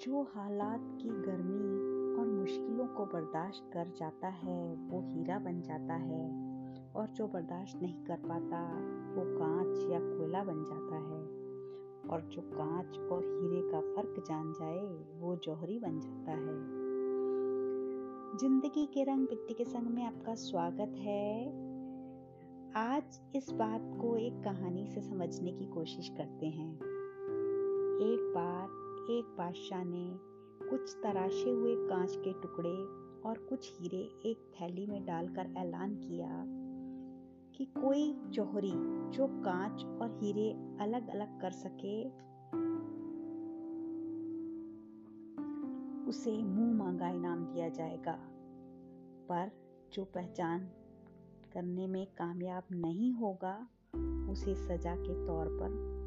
जो हालात की गर्मी और मुश्किलों को बर्दाश्त कर जाता है, वो हीरा बन जाता है। और जो बर्दाश्त नहीं कर पाता, वो कांच या कोयला बन जाता है। और जो कांच और हीरे का फ़र्क जान जाए, वो जौहरी बन जाता है। ज़िंदगी के रंग मिट्टी के संग में आपका स्वागत है। आज इस बात को एक कहानी से समझने की कोशिश करते हैं। एक बार एक बादशाह ने कुछ तराशे हुए कांच के टुकड़े और कुछ हीरे एक थैली में डालकर ऐलान किया कि कोई जौहरी जो कांच और हीरे अलग अलग कर सके, उसे मुँह मांगा इनाम दिया जाएगा। पर जो पहचान करने में कामयाब नहीं होगा, उसे सजा के तौर पर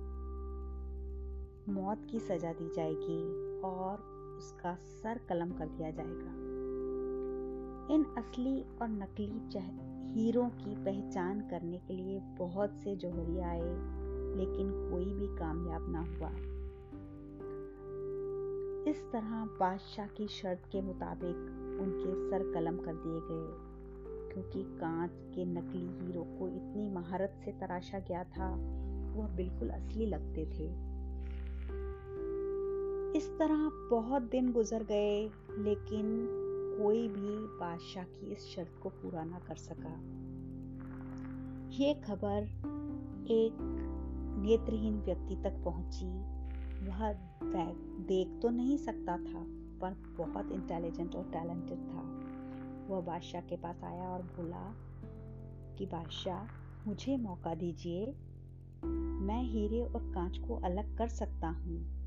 मौत की सजा दी जाएगी और उसका सर कलम कर दिया जाएगा। इन असली और नकली हीरों की पहचान करने के लिए बहुत से जोहरी आए, लेकिन कोई भी कामयाब ना हुआ। इस तरह बादशाह की शर्त के मुताबिक उनके सर कलम कर दिए गए, क्योंकि कांच के नकली हीरो को इतनी महारत से तराशा गया था वह बिल्कुल असली लगते थे। इस तरह बहुत दिन गुजर गए, लेकिन कोई भी बादशाह की इस शर्त को पूरा ना कर सका। ये खबर एक नेत्रहीन व्यक्ति तक पहुँची। वह देख तो नहीं सकता था, पर बहुत इंटेलिजेंट और टैलेंटेड था। वह बादशाह के पास आया और बोला कि, बादशाह, मुझे मौका दीजिए। मैं हीरे और कांच को अलग कर सकता हूँ।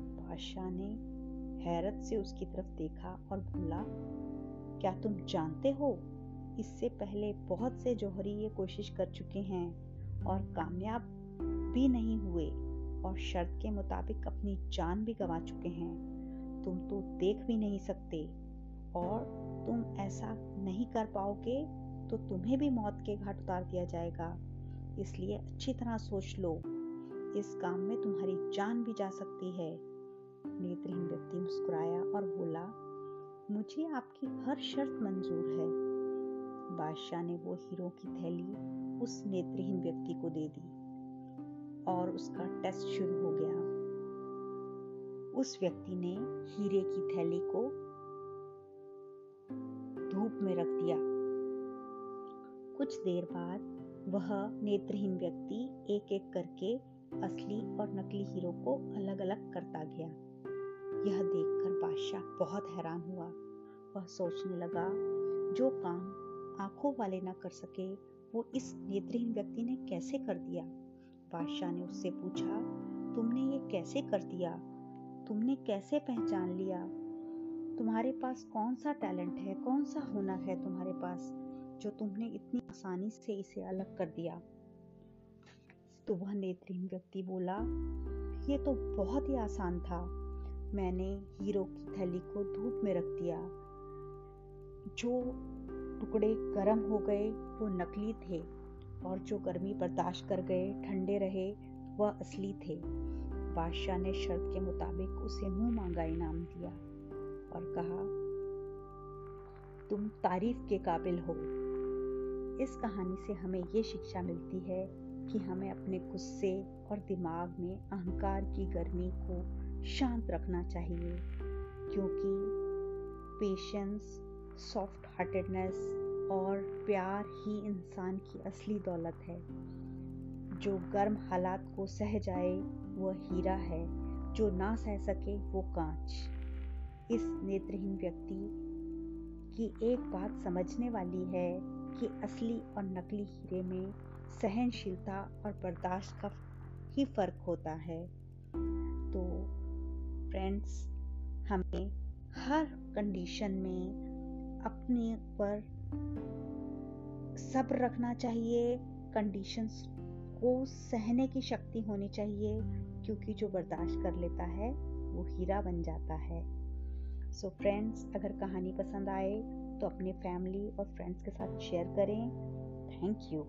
बादशाह ने हैरत से उसकी तरफ़ देखा और बोला, क्या तुम जानते हो, इससे पहले बहुत से जौहरी ये कोशिश कर चुके हैं और कामयाब भी नहीं हुए और शर्त के मुताबिक अपनी जान भी गंवा चुके हैं। तुम तो देख भी नहीं सकते और तुम ऐसा नहीं कर पाओगे तो तुम्हें भी मौत के घाट उतार दिया जाएगा। इसलिए अच्छी तरह सोच लो। इस काम में तुम्हारी जान भी जा सकती है। नेत्रहीन व्यक्ति मुस्कुराया और बोला, मुझे आपकी हर शर्त मंजूर है। बादशाह ने वो हीरो की थैली उस नेत्रहीन व्यक्ति को दे दी और उसका टेस्ट शुरू हो गया। उस व्यक्ति ने हीरे की थैली को धूप में रख दिया। कुछ देर बाद वह नेत्रहीन व्यक्ति एक एक करके असली और नकली हीरो को अलग अलग करता गया। यह देखकर बादशाह बहुत हैरान हुआ। वह सोचने लगा, जो काम आँखों वाले ना कर सके, वो इस नेत्रहीन व्यक्ति ने कैसे कर दिया? बादशाह ने उससे पूछा, तुमने ये कैसे कर दिया? तुमने कैसे पहचान लिया? तुम्हारे पास कौन सा टैलेंट है? कौन सा हुनर है तुम्हारे पास, जो तुमने इतनी आसानी से इसे अलग कर दिया? तो वह नेत्रहीन व्यक्ति बोला, ये तो बहुत ही आसान था। मैंने हीरो की थैली को धूप में रख दिया। जो टुकड़े गर्म हो गए, वो नकली थे और जो गर्मी बर्दाश्त कर गए, ठंडे रहे, वह असली थे। बादशाह ने शर्त के मुताबिक उसे मुँह मांगा इनाम दिया और कहा, तुम तारीफ़ के काबिल हो। इस कहानी से हमें ये शिक्षा मिलती है कि हमें अपने गुस्से और दिमाग में अहंकार की गर्मी को शांत रखना चाहिए, क्योंकि पेशेंस सॉफ्ट हार्टेडनेस और प्यार ही इंसान की असली दौलत है। जो गर्म हालात को सह जाए, वह हीरा है। जो ना सह सके, वो कांच। इस नेत्रहीन व्यक्ति की एक बात समझने वाली है कि असली और नकली हीरे में सहनशीलता और बर्दाश्त का ही फ़र्क होता है। फ्रेंड्स हमें हर कंडीशन में अपने ऊपर सब्र रखना चाहिए। कंडीशंस को सहने की शक्ति होनी चाहिए, क्योंकि जो बर्दाश्त कर लेता है, वो हीरा बन जाता है। सो so फ्रेंड्स अगर कहानी पसंद आए तो अपने फैमिली और फ्रेंड्स के साथ शेयर करें। Thank you